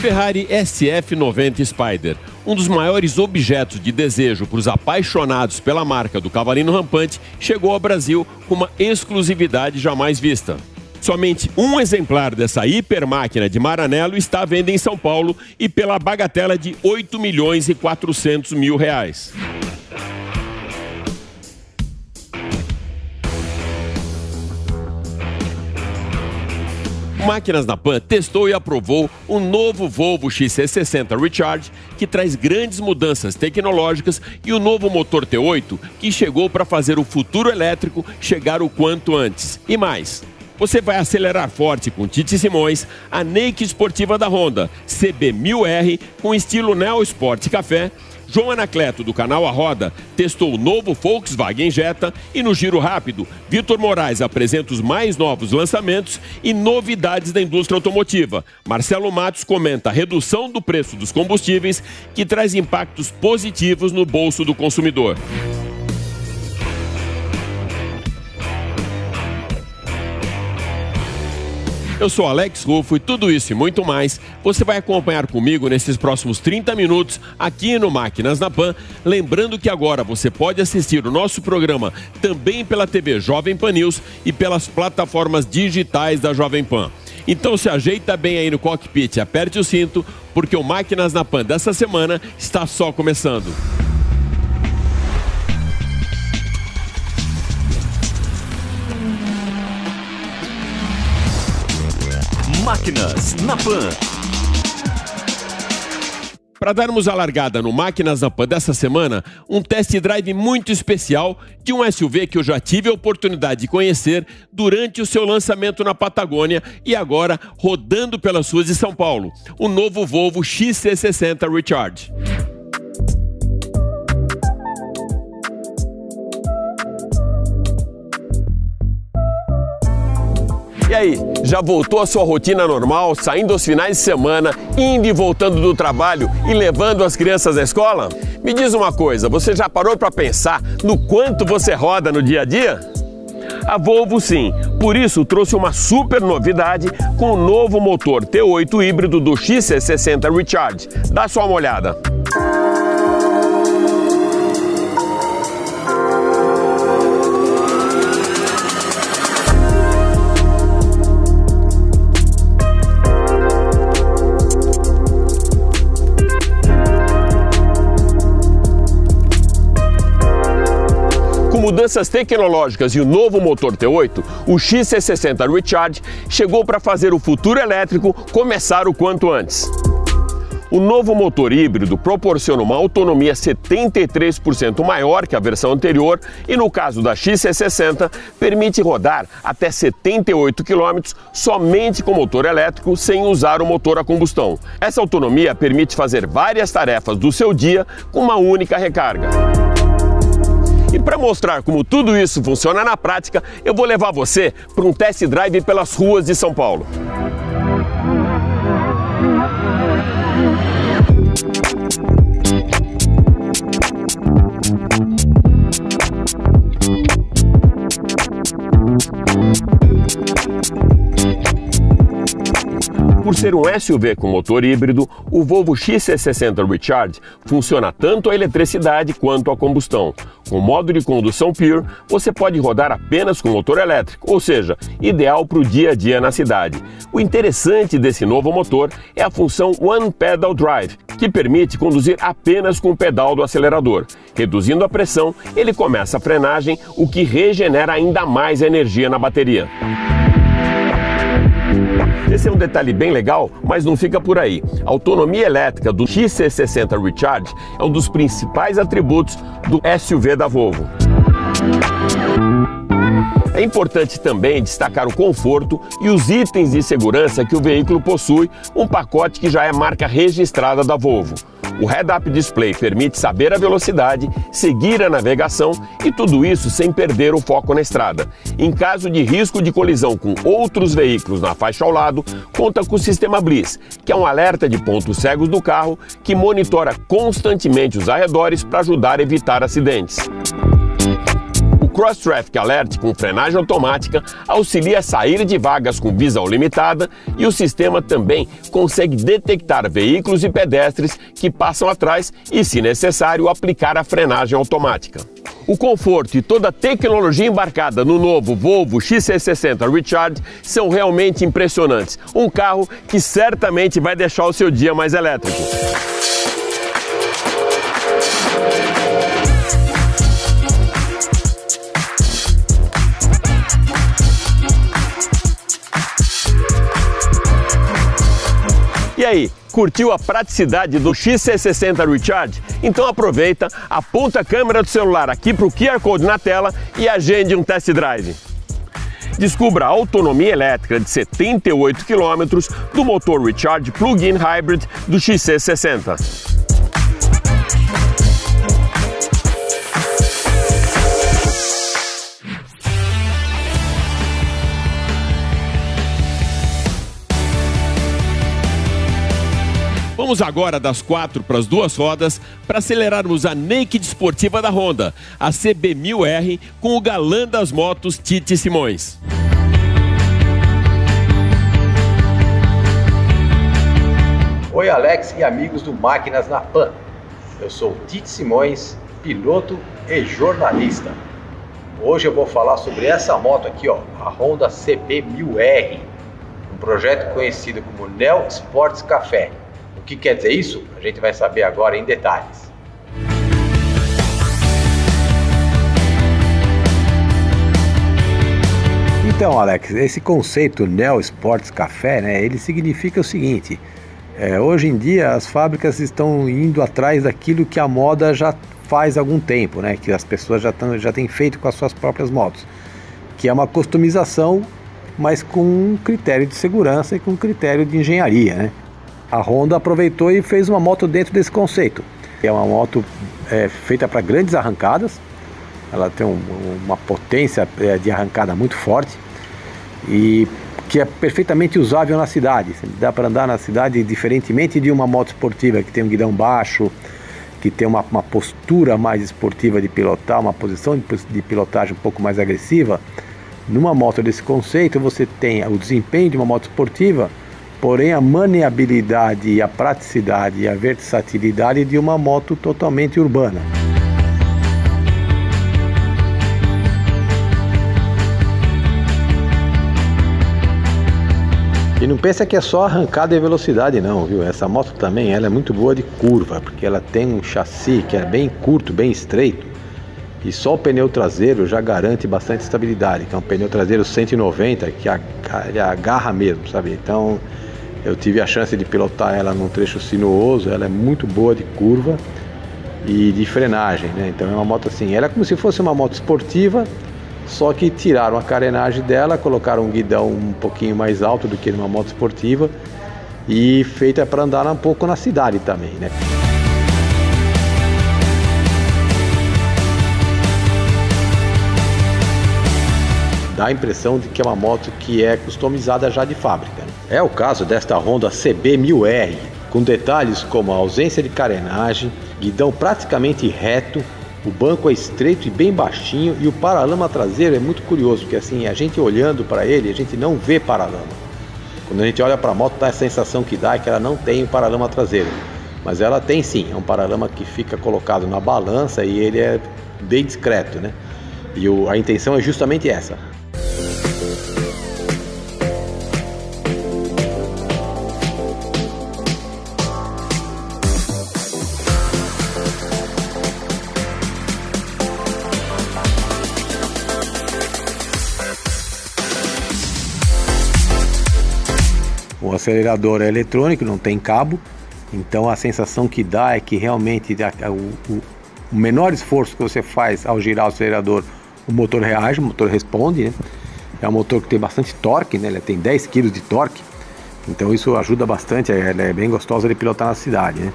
Ferrari SF90 Spider, um dos maiores objetos de desejo para os apaixonados pela marca do cavalinho rampante, chegou ao Brasil com uma exclusividade jamais vista. Somente um exemplar dessa hipermáquina de Maranello está à venda em São Paulo e pela bagatela de 8 milhões e 400 mil reais. Máquinas na Pan testou e aprovou o novo Volvo XC60 Recharge, que traz grandes mudanças tecnológicas, e o novo motor T8, que chegou para fazer o futuro elétrico chegar o quanto antes. E mais, você vai acelerar forte com Tite Simões, a Nike esportiva da Honda, CB1000R, com estilo Neo Sport Café, João Anacleto, do canal A Roda, testou o novo Volkswagen Jetta e no Giro Rápido, Vitor Moraes apresenta os mais novos lançamentos e novidades da indústria automotiva. Marcelo Matos comenta a redução do preço dos combustíveis que traz impactos positivos no bolso do consumidor. Eu sou Alex Rufo e tudo isso e muito mais você vai acompanhar comigo nesses próximos 30 minutos aqui no Máquinas na Pan. Lembrando que agora você pode assistir o nosso programa também pela TV Jovem Pan News e pelas plataformas digitais da Jovem Pan. Então se ajeita bem aí no cockpit, aperte o cinto, porque o Máquinas na Pan dessa semana está só começando. Máquinas na Pan. Para darmos a largada no Máquinas na Pan dessa semana, um test drive muito especial de um SUV que eu já tive a oportunidade de conhecer durante o seu lançamento na Patagônia e agora rodando pelas ruas de São Paulo, o novo Volvo XC60 Recharge. E aí, já voltou a sua rotina normal, saindo aos finais de semana, indo e voltando do trabalho e levando as crianças à escola? Me diz uma coisa, você já parou para pensar no quanto você roda no dia a dia? A Volvo sim, por isso trouxe uma super novidade com o novo motor T8 híbrido do XC60 Recharge. Dá só uma olhada. Mudanças tecnológicas e o novo motor T8, o XC60 Recharge chegou para fazer o futuro elétrico começar o quanto antes. O novo motor híbrido proporciona uma autonomia 73% maior que a versão anterior e, no caso da XC60, permite rodar até 78 km somente com motor elétrico sem usar o motor a combustão. Essa autonomia permite fazer várias tarefas do seu dia com uma única recarga. E para mostrar como tudo isso funciona na prática, eu vou levar você para um test drive pelas ruas de São Paulo. Por ser um SUV com motor híbrido, o Volvo XC60 Recharge funciona tanto a eletricidade quanto a combustão. Com modo de condução Pure, você pode rodar apenas com motor elétrico, ou seja, ideal para o dia a dia na cidade. O interessante desse novo motor é a função One Pedal Drive, que permite conduzir apenas com o pedal do acelerador. Reduzindo a pressão, ele começa a frenagem, o que regenera ainda mais energia na bateria. Esse é um detalhe bem legal, mas não fica por aí. A autonomia elétrica do XC60 Recharge é um dos principais atributos do SUV da Volvo. É importante também destacar o conforto e os itens de segurança que o veículo possui, um pacote que já é marca registrada da Volvo. O head-up display permite saber a velocidade, seguir a navegação e tudo isso sem perder o foco na estrada. Em caso de risco de colisão com outros veículos na faixa ao lado, conta com o sistema Bliss, que é um alerta de pontos cegos do carro que monitora constantemente os arredores para ajudar a evitar acidentes Cross Traffic Alert com frenagem automática auxilia a sair de vagas com visão limitada e o sistema também consegue detectar veículos e pedestres que passam atrás e, se necessário, aplicar a frenagem automática. O conforto e toda a tecnologia embarcada no novo Volvo XC60 Recharge são realmente impressionantes. Um carro que certamente vai deixar o seu dia mais elétrico. Aí, curtiu a praticidade do XC60 Recharge? Então aproveita, aponta a câmera do celular aqui para o QR Code na tela e agende um test drive. Descubra a autonomia elétrica de 78 km do motor Recharge Plug-in Hybrid do XC60. Vamos agora das quatro para as duas rodas para acelerarmos a Naked Esportiva da Honda, a CB1000R, com o galã das motos Tite Simões. Oi Alex e amigos do Máquinas na Pan. Eu sou Tite Simões, piloto e jornalista. Hoje eu vou falar sobre essa moto aqui, ó, a Honda CB1000R, um projeto conhecido como Neo Sports Café que quer dizer isso? A gente vai saber agora em detalhes. Então, Alex, esse conceito Neo Sports Café, né, ele significa o seguinte: é, hoje em dia as fábricas estão indo atrás daquilo que a moda já faz algum tempo, né, que as pessoas já, tão, já têm feito com as suas próprias motos, que é uma customização, mas com um critério de segurança e com um critério de engenharia, né? A Honda aproveitou e fez uma moto dentro desse conceito. É uma moto é, feita para grandes arrancadas, ela tem um, uma potência é, de arrancada muito forte e que é perfeitamente usável na cidade. Dá para andar na cidade diferentemente de uma moto esportiva que tem um guidão baixo, que tem uma, uma postura mais esportiva de pilotar, uma posição de, de pilotagem um pouco mais agressiva. Numa moto desse conceito, você tem o desempenho de uma moto esportiva porém a maneabilidade a praticidade e a versatilidade de uma moto totalmente urbana. E não pensa que é só arrancada e velocidade não, viu? Essa moto também ela é muito boa de curva, porque ela tem um chassi que é bem curto, bem estreito. E só o pneu traseiro já garante bastante estabilidade, que é um pneu traseiro 190 que agarra mesmo, sabe? Então, eu tive a chance de pilotar ela num trecho sinuoso, ela é muito boa de curva e de frenagem, né? Então é uma moto assim, ela é como se fosse uma moto esportiva, só que tiraram a carenagem dela, colocaram um guidão um pouquinho mais alto do que numa moto esportiva e feita para andar um pouco na cidade também, né? Dá a impressão de que é uma moto que é customizada já de fábrica. É o caso desta Honda CB1000R, com detalhes como a ausência de carenagem, guidão praticamente reto, o banco é estreito e bem baixinho e o paralama traseiro é muito curioso, porque assim, a gente olhando para ele, a gente não vê paralama. Quando a gente olha para a moto, dá a sensação que dá é que ela não tem o paralama traseiro. Mas ela tem sim, é um paralama que fica colocado na balança e ele é bem discreto, né? E o, a intenção é justamente essa, acelerador é eletrônico, não tem cabo, então a sensação que dá é que realmente o, menor esforço que você faz ao girar o acelerador, o motor reage, o motor responde. Né? É um motor que tem bastante torque, né? ele tem 10 kg de torque, então isso ajuda bastante, ela é bem gostosa de pilotar na cidade. Né?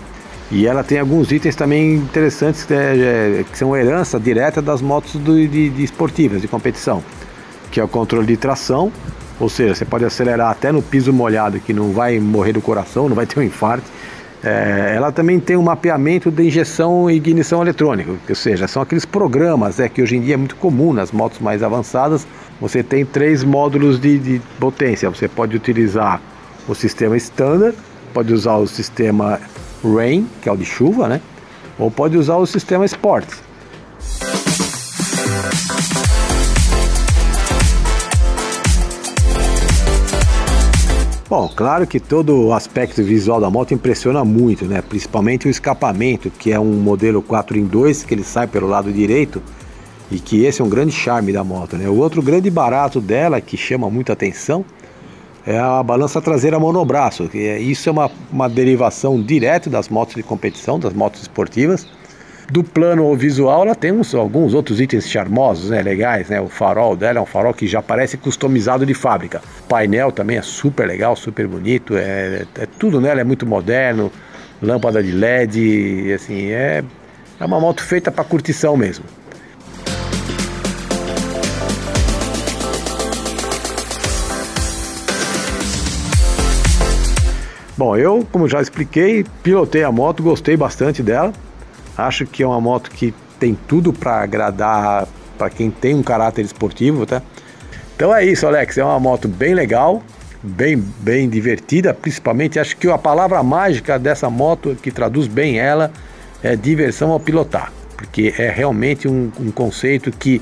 E ela tem alguns itens também interessantes que, é, é, que são herança direta das motos do, de, de esportivas, de competição, que é o controle de tração, ou seja, você pode acelerar até no piso molhado que não vai morrer do coração, não vai ter um infarto. É, ela também tem um mapeamento de injeção e ignição eletrônica, ou seja, são aqueles programas é, que hoje em dia é muito comum nas motos mais avançadas. Você tem três módulos de, de potência. Você pode utilizar o sistema standard, pode usar o sistema rain, que é o de chuva, né? Ou pode usar o sistema sport. Bom, claro que todo o aspecto visual da moto impressiona muito, né? Principalmente o escapamento, que é um modelo 4 em 2, que ele sai pelo lado direito e que esse é um grande charme da moto, né? O outro grande barato dela, que chama muita atenção, é a balança traseira monobraço. É, isso é uma, uma derivação direta das motos de competição, das motos esportivas do plano visual, ela tem uns, alguns outros itens charmosos, né, legais, né? O farol dela é um farol que já parece customizado de fábrica. O painel também é super legal, super bonito, é, é tudo nela é muito moderno, lâmpada de LED, assim, é, é uma moto feita para curtição mesmo. Bom, eu, como já expliquei, pilotei a moto, gostei bastante dela. Acho que é uma moto que tem tudo para agradar para quem tem um caráter esportivo, tá? Então é isso, Alex. É uma moto bem legal, bem, bem divertida, principalmente. Acho que a palavra mágica dessa moto que traduz bem ela é diversão ao pilotar, porque é realmente um, um conceito que,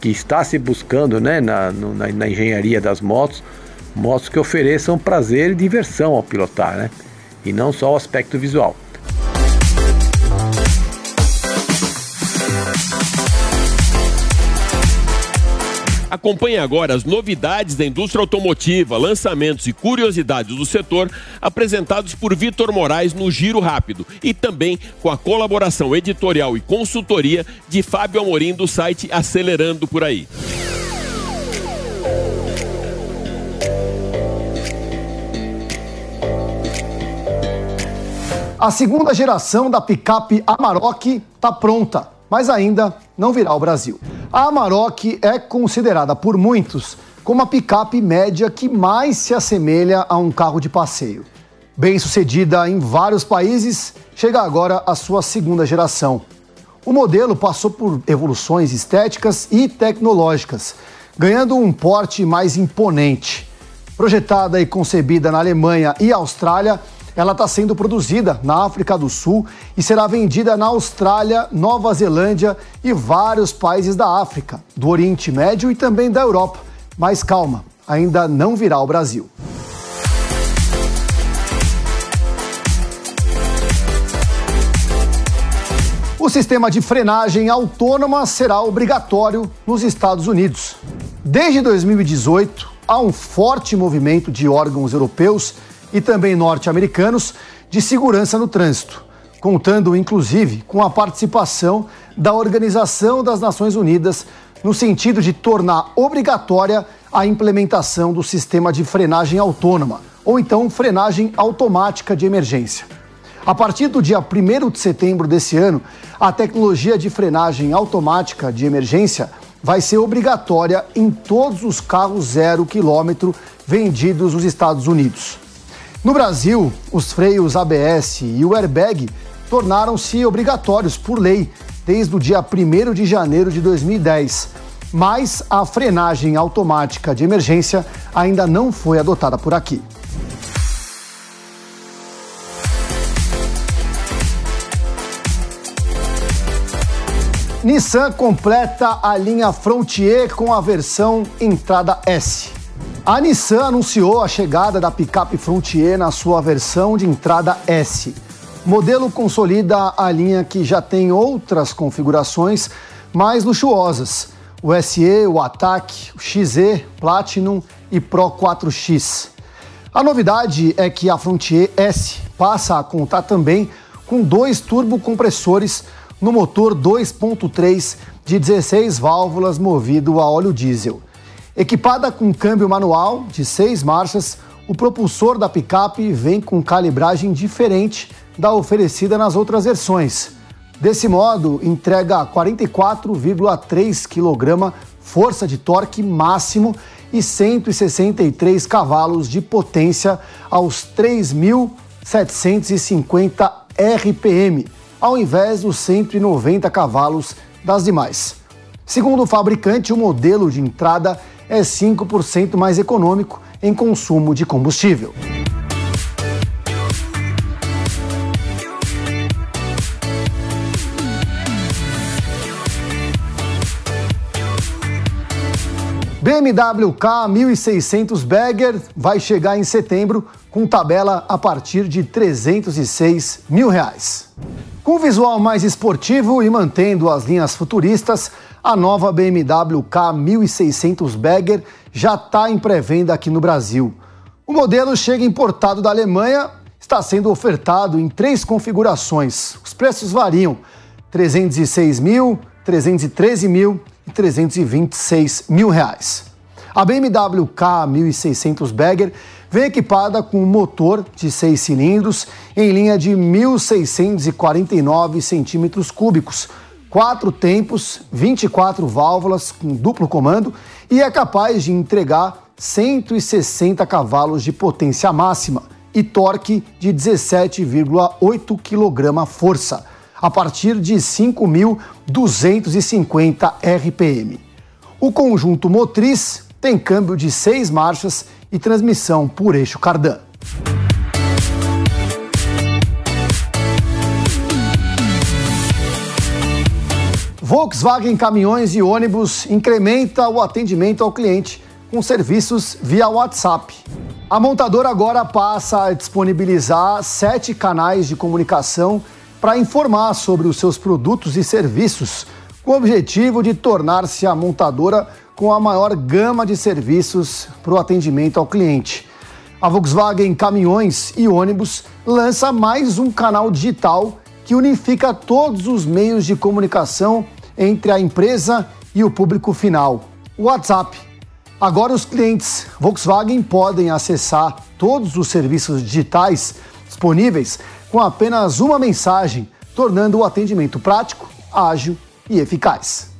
que está se buscando, né, na, na, na engenharia das motos, motos que ofereçam prazer e diversão ao pilotar, né? E não só o aspecto visual. Acompanhe agora as novidades da indústria automotiva, lançamentos e curiosidades do setor apresentados por Vitor Moraes no Giro Rápido e também com a colaboração editorial e consultoria de Fábio Amorim do site Acelerando por aí. A segunda geração da picape Amarok está pronta mas ainda não virá ao Brasil. A Amarok é considerada por muitos como a picape média que mais se assemelha a um carro de passeio. Bem sucedida em vários países, chega agora a sua segunda geração. O modelo passou por evoluções estéticas e tecnológicas, ganhando um porte mais imponente. Projetada e concebida na Alemanha e Austrália, ela está sendo produzida na África do Sul e será vendida na Austrália, Nova Zelândia e vários países da África, do Oriente Médio e também da Europa. Mas calma, ainda não virá ao Brasil. O sistema de frenagem autônoma será obrigatório nos Estados Unidos. Desde 2018, há um forte movimento de órgãos europeus e também norte-americanos de segurança no trânsito, contando inclusive com a participação da Organização das Nações Unidas no sentido de tornar obrigatória a implementação do sistema de frenagem autônoma, ou então frenagem automática de emergência. A partir do dia 1 de setembro desse ano, a tecnologia de frenagem automática de emergência vai ser obrigatória em todos os carros zero quilômetro vendidos nos Estados Unidos. No Brasil, os freios ABS e o airbag tornaram-se obrigatórios por lei desde o dia 1 de janeiro de 2010, mas a frenagem automática de emergência ainda não foi adotada por aqui. Nissan completa a linha Frontier com a versão entrada S. A Nissan anunciou a chegada da picape Frontier na sua versão de entrada S. O modelo consolida a linha que já tem outras configurações mais luxuosas: o SE, o Attack, o XE, Platinum e Pro 4X. A novidade é que a Frontier S passa a contar também com dois turbocompressores no motor 2.3 de 16 válvulas movido a óleo diesel. Equipada com câmbio manual de seis marchas, o propulsor da picape vem com calibragem diferente da oferecida nas outras versões. Desse modo, entrega 44,3 kg força de torque máximo e 163 cavalos de potência aos 3.000 750 RPM, ao invés dos 190 cavalos das demais. Segundo o fabricante, o modelo de entrada é 5% mais econômico em consumo de combustível. BMW K1600 Bagger vai chegar em setembro com tabela a partir de 306 mil reais. Com visual mais esportivo e mantendo as linhas futuristas, a nova BMW K1600 Bagger já está em pré-venda aqui no Brasil. O modelo chega importado da Alemanha, está sendo ofertado em três configurações. Os preços variam: 306 mil, 313 mil e 326 mil reais. A BMW K1600 Bagger vem equipada com um motor de 6 cilindros em linha de 1.649 centímetros cúbicos, quatro tempos, 24 válvulas com duplo comando e é capaz de entregar 160 cavalos de potência máxima e torque de 17,8 kgf a partir de 5.250 RPM. O conjunto motriz tem câmbio de seis marchas e transmissão por eixo cardan. Volkswagen Caminhões e Ônibus incrementa o atendimento ao cliente com serviços via WhatsApp. A montadora agora passa a disponibilizar sete canais de comunicação para informar sobre os seus produtos e serviços, com o objetivo de tornar-se a montadora com a maior gama de serviços para o atendimento ao cliente. A Volkswagen Caminhões e Ônibus lança mais um canal digital que unifica todos os meios de comunicação entre a empresa e o público final, WhatsApp. Agora os clientes Volkswagen podem acessar todos os serviços digitais disponíveis com apenas uma mensagem, tornando o atendimento prático, ágil e eficaz.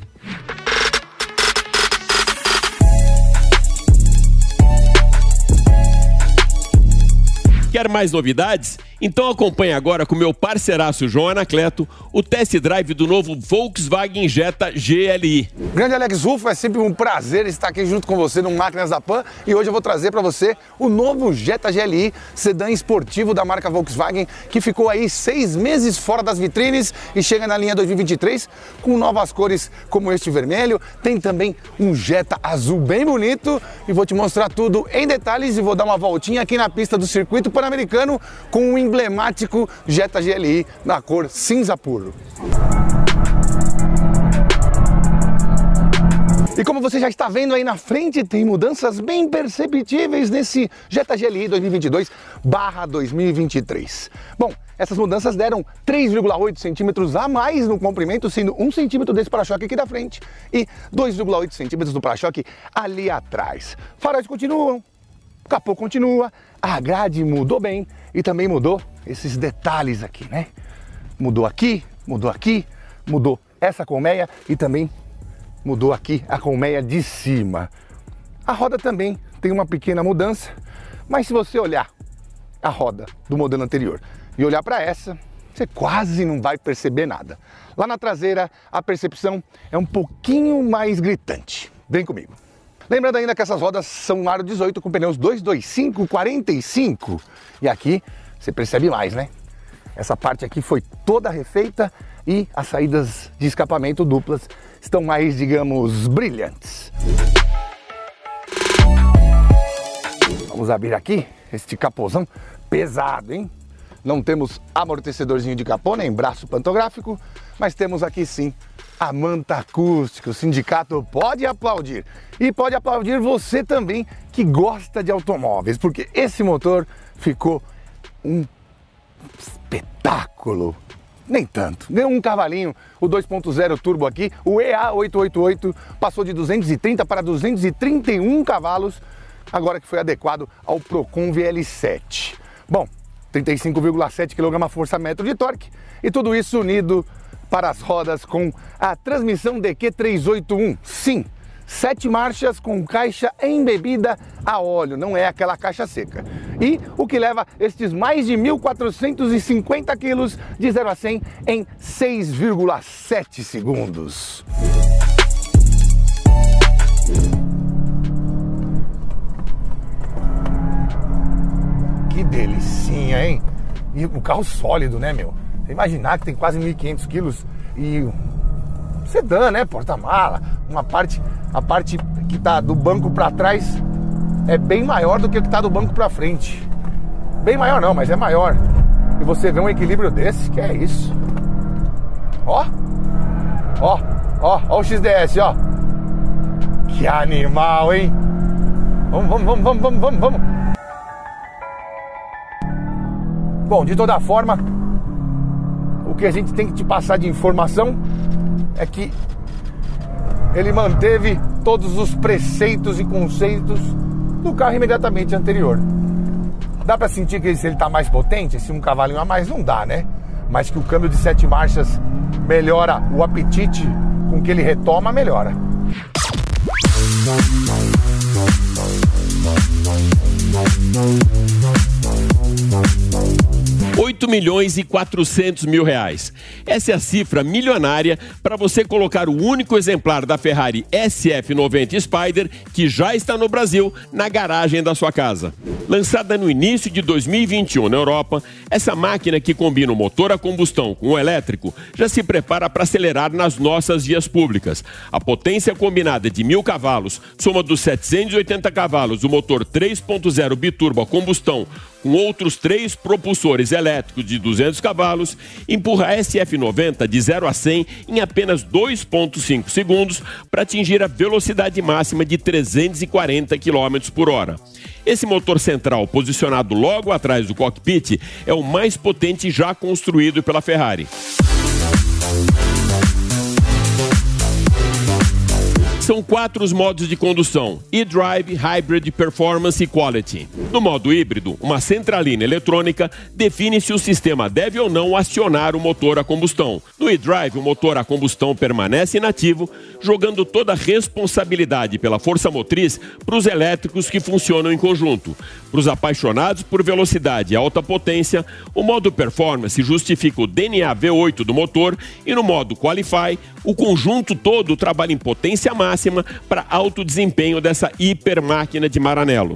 Quer mais novidades? Então acompanhe agora com meu parceiraço João Anacleto o test drive do novo Volkswagen Jetta GLI. Grande Alex Rufo, é sempre um prazer estar aqui junto com você no Máquinas da Pan e hoje eu vou trazer para você o novo Jetta GLI, sedã esportivo da marca Volkswagen, que ficou aí seis meses fora das vitrines e chega na linha 2023 com novas cores como este vermelho. Tem também um Jetta azul bem bonito e vou te mostrar tudo em detalhes e vou dar uma voltinha aqui na pista do circuito pan-americano com um emblemático Jetta GLI na cor cinza puro. E como você já está vendo aí na frente, tem mudanças bem perceptíveis nesse Jetta GLI 2022 2023. Bom, essas mudanças deram 3,8 centímetros a mais no comprimento, sendo 1 centímetro desse para-choque aqui da frente e 2,8 centímetros do para-choque ali atrás. Faróis continuam, capô continua, a grade mudou bem e também mudou esses detalhes aqui, né? Mudou aqui, mudou aqui, mudou essa colmeia e também mudou aqui a colmeia de cima. A roda também tem uma pequena mudança, mas se você olhar a roda do modelo anterior e olhar para essa, você quase não vai perceber nada. Lá na traseira, a percepção é um pouquinho mais gritante. Vem comigo. Lembrando ainda que essas rodas são aro 18 com pneus 225 45. E aqui você percebe mais, né? Essa parte aqui foi toda refeita e as saídas de escapamento duplas estão mais, digamos, brilhantes. Vamos abrir aqui este capozão pesado, hein? Não temos amortecedorzinho de capô, nem braço pantográfico, mas temos aqui sim a manta acústica. O sindicato pode aplaudir. E pode aplaudir você também que gosta de automóveis, porque esse motor ficou um espetáculo. Nem tanto, deu um cavalinho, o 2.0 turbo aqui, o EA888 passou de 230 para 231 cavalos, agora que foi adequado ao Procon VL7. Bom, 35,7 kgfm de torque e tudo isso unido para as rodas com a transmissão DQ381. Sim, sete marchas com caixa embebida a óleo, não é aquela caixa seca. E o que leva estes mais de 1.450 quilos de 0 a 100 em 6,7 segundos. Que delicinha, hein? E um carro sólido, né, meu? Você imaginar que tem quase 1.500 quilos e sedã, né? Porta-mala, uma parte, a parte que tá do banco para trás é bem maior do que o que tá do banco para frente. Bem maior não, mas é maior. E você vê um equilíbrio desse, que é isso. Ó, ó, ó, ó o XDS, ó. Que animal, hein? Vamos, vamos, vamos, vamos, vamos, vamos. Bom, de toda forma, que a gente tem que te passar de informação é que ele manteve todos os preceitos e conceitos do carro imediatamente anterior. Dá para sentir que se ele está mais potente, se um cavalinho a mais não dá, né? Mas que o câmbio de sete marchas melhora o apetite com que ele retoma, melhora. 8 milhões e 400 mil reais. Essa é a cifra milionária para você colocar o único exemplar da Ferrari SF90 Spider que já está no Brasil na garagem da sua casa. Lançada no início de 2021 na Europa, essa máquina que combina o motor a combustão com o elétrico já se prepara para acelerar nas nossas vias públicas. A potência combinada de mil cavalos, soma dos 780 cavalos do motor 3.0 biturbo a combustão com outros três propulsores elétricos de 200 cavalos, empurra a SF90 de 0 a 100 em apenas 2,5 segundos para atingir a velocidade máxima de 340 km por hora. Esse motor central, posicionado logo atrás do cockpit, é o mais potente já construído pela Ferrari. São quatro os modos de condução: e-drive, hybrid, performance e quality. No modo híbrido, uma centralina eletrônica define se o sistema deve ou não acionar o motor a combustão. No e-drive, o motor a combustão permanece inativo, jogando toda a responsabilidade pela força motriz para os elétricos que funcionam em conjunto. Para os apaixonados por velocidade e alta potência, o modo performance justifica o DNA V8 do motor e no modo qualify, o conjunto todo trabalha em potência máxima para alto desempenho dessa hiper máquina de Maranello.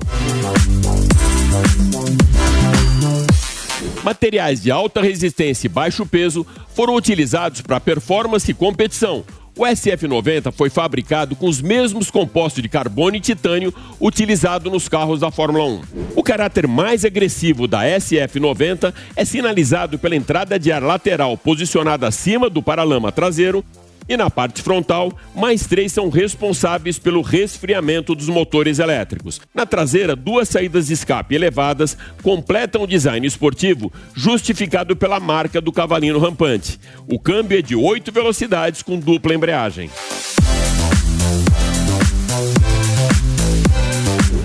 Materiais de alta resistência e baixo peso foram utilizados para performance e competição. O SF90 foi fabricado com os mesmos compostos de carbono e titânio utilizado nos carros da Fórmula 1. O caráter mais agressivo da SF90 é sinalizado pela entrada de ar lateral posicionada acima do paralama traseiro e na parte frontal, mais três são responsáveis pelo resfriamento dos motores elétricos. Na traseira, duas saídas de escape elevadas completam o design esportivo justificado pela marca do cavalinho rampante. O câmbio é de oito velocidades com dupla embreagem.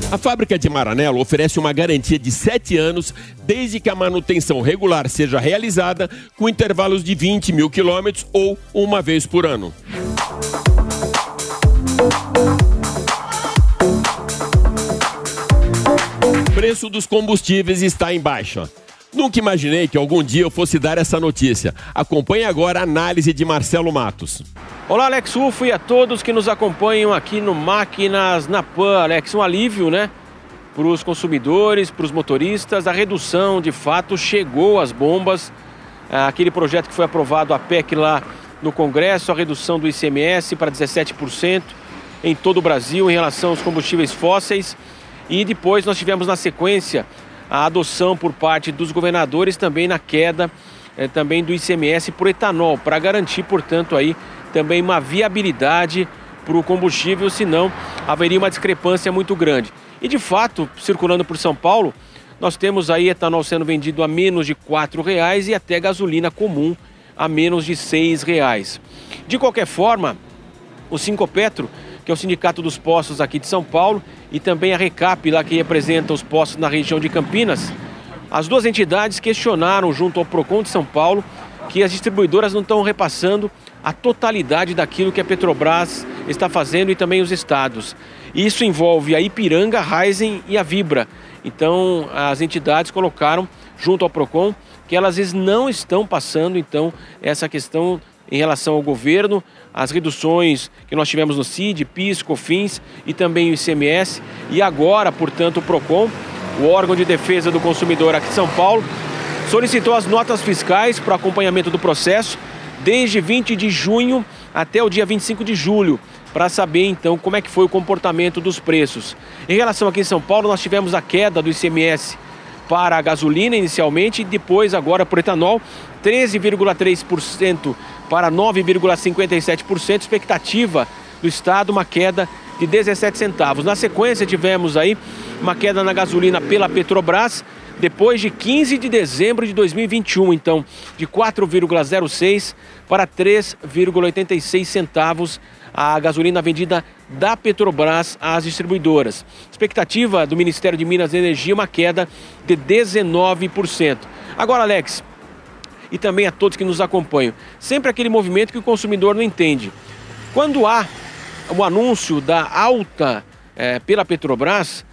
A fábrica de Maranello oferece uma garantia de 7 anos, desde que a manutenção regular seja realizada com intervalos de 20 mil quilômetros ou uma vez por ano. O preço dos combustíveis está em baixa. Nunca imaginei que algum dia eu fosse dar essa notícia. Acompanhe agora a análise de Marcelo Matos. Olá, Alex Ufo e a todos que nos acompanham aqui no Máquinas na Pan. Alex, um alívio, né? Para os consumidores, para os motoristas, a redução de fato chegou às bombas. Ah, aquele projeto que foi aprovado a PEC lá no Congresso, a redução do ICMS para 17% em todo o Brasil em relação aos combustíveis fósseis. E depois nós tivemos na sequência a adoção por parte dos governadores também na queda eh, também do ICMS por etanol, para garantir, portanto, aí também uma viabilidade para o combustível, senão haveria uma discrepância muito grande. E de fato, circulando por São Paulo, nós temos aí etanol sendo vendido a menos de R$ reais e até gasolina comum a menos de R$ reais. De qualquer forma, o Cinco Petro, que é o sindicato dos postos aqui de São Paulo, e também a Recap, lá que representa os postos na região de Campinas, as duas entidades questionaram junto ao Procon de São Paulo que as distribuidoras não estão repassando a totalidade daquilo que a Petrobras está fazendo e também os estados. Isso envolve a Ipiranga, a Raizen e a Vibra. Então, as entidades colocaram junto ao Procon que elas não estão passando então essa questão em relação ao governo, as reduções que nós tivemos no CID, PIS, COFINS e também o ICMS. E agora, portanto, o PROCON, o órgão de defesa do consumidor aqui de São Paulo, solicitou as notas fiscais para acompanhamento do processo desde 20 de junho até o dia 25 de julho, para saber então como é que foi o comportamento dos preços. Em relação aqui em São Paulo, nós tivemos a queda do ICMS para a gasolina inicialmente e depois agora para o etanol, 13,3% para 9,57%, expectativa do estado uma queda de 17 centavos. Na sequência tivemos aí uma queda na gasolina pela Petrobras, depois de 15 de dezembro de 2021, então, de 4,06 para 3,86 centavos a gasolina vendida da Petrobras às distribuidoras. Expectativa do Ministério de Minas e Energia uma queda de 19%. Agora, Alex, e também a todos que nos acompanham, sempre aquele movimento que o consumidor não entende. Quando há o anúncio da alta é, pela Petrobras,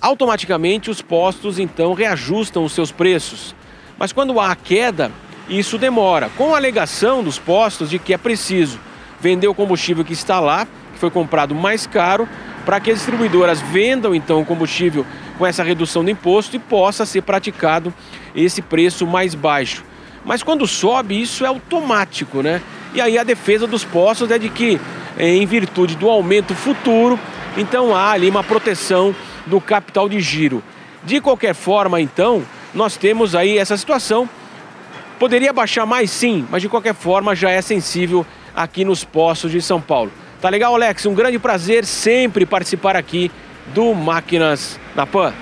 automaticamente os postos então reajustam os seus preços. Mas quando há a queda, isso demora, com a alegação dos postos de que é preciso vender o combustível que está lá, que foi comprado mais caro, para que as distribuidoras vendam então o combustível com essa redução do imposto e possa ser praticado esse preço mais baixo. Mas quando sobe, isso é automático, né? E aí a defesa dos postos é de que, em virtude do aumento futuro, então há ali uma proteção do capital de giro. De qualquer forma, então, nós temos aí essa situação. Poderia baixar mais sim, mas de qualquer forma já é sensível aqui nos postos de São Paulo. Tá legal, Alex? Um grande prazer sempre participar aqui do Máquinas na Pan.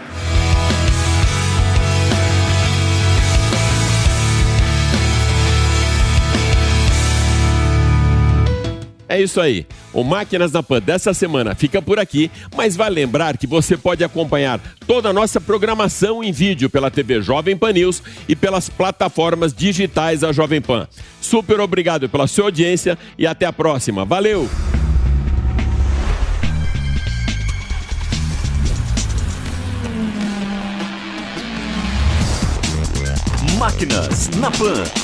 É isso aí. O Máquinas na Pan dessa semana fica por aqui, mas vai lembrar que você pode acompanhar toda a nossa programação em vídeo pela TV Jovem Pan News e pelas plataformas digitais da Jovem Pan. Super obrigado pela sua audiência e até a próxima. Valeu! Máquinas na Pan.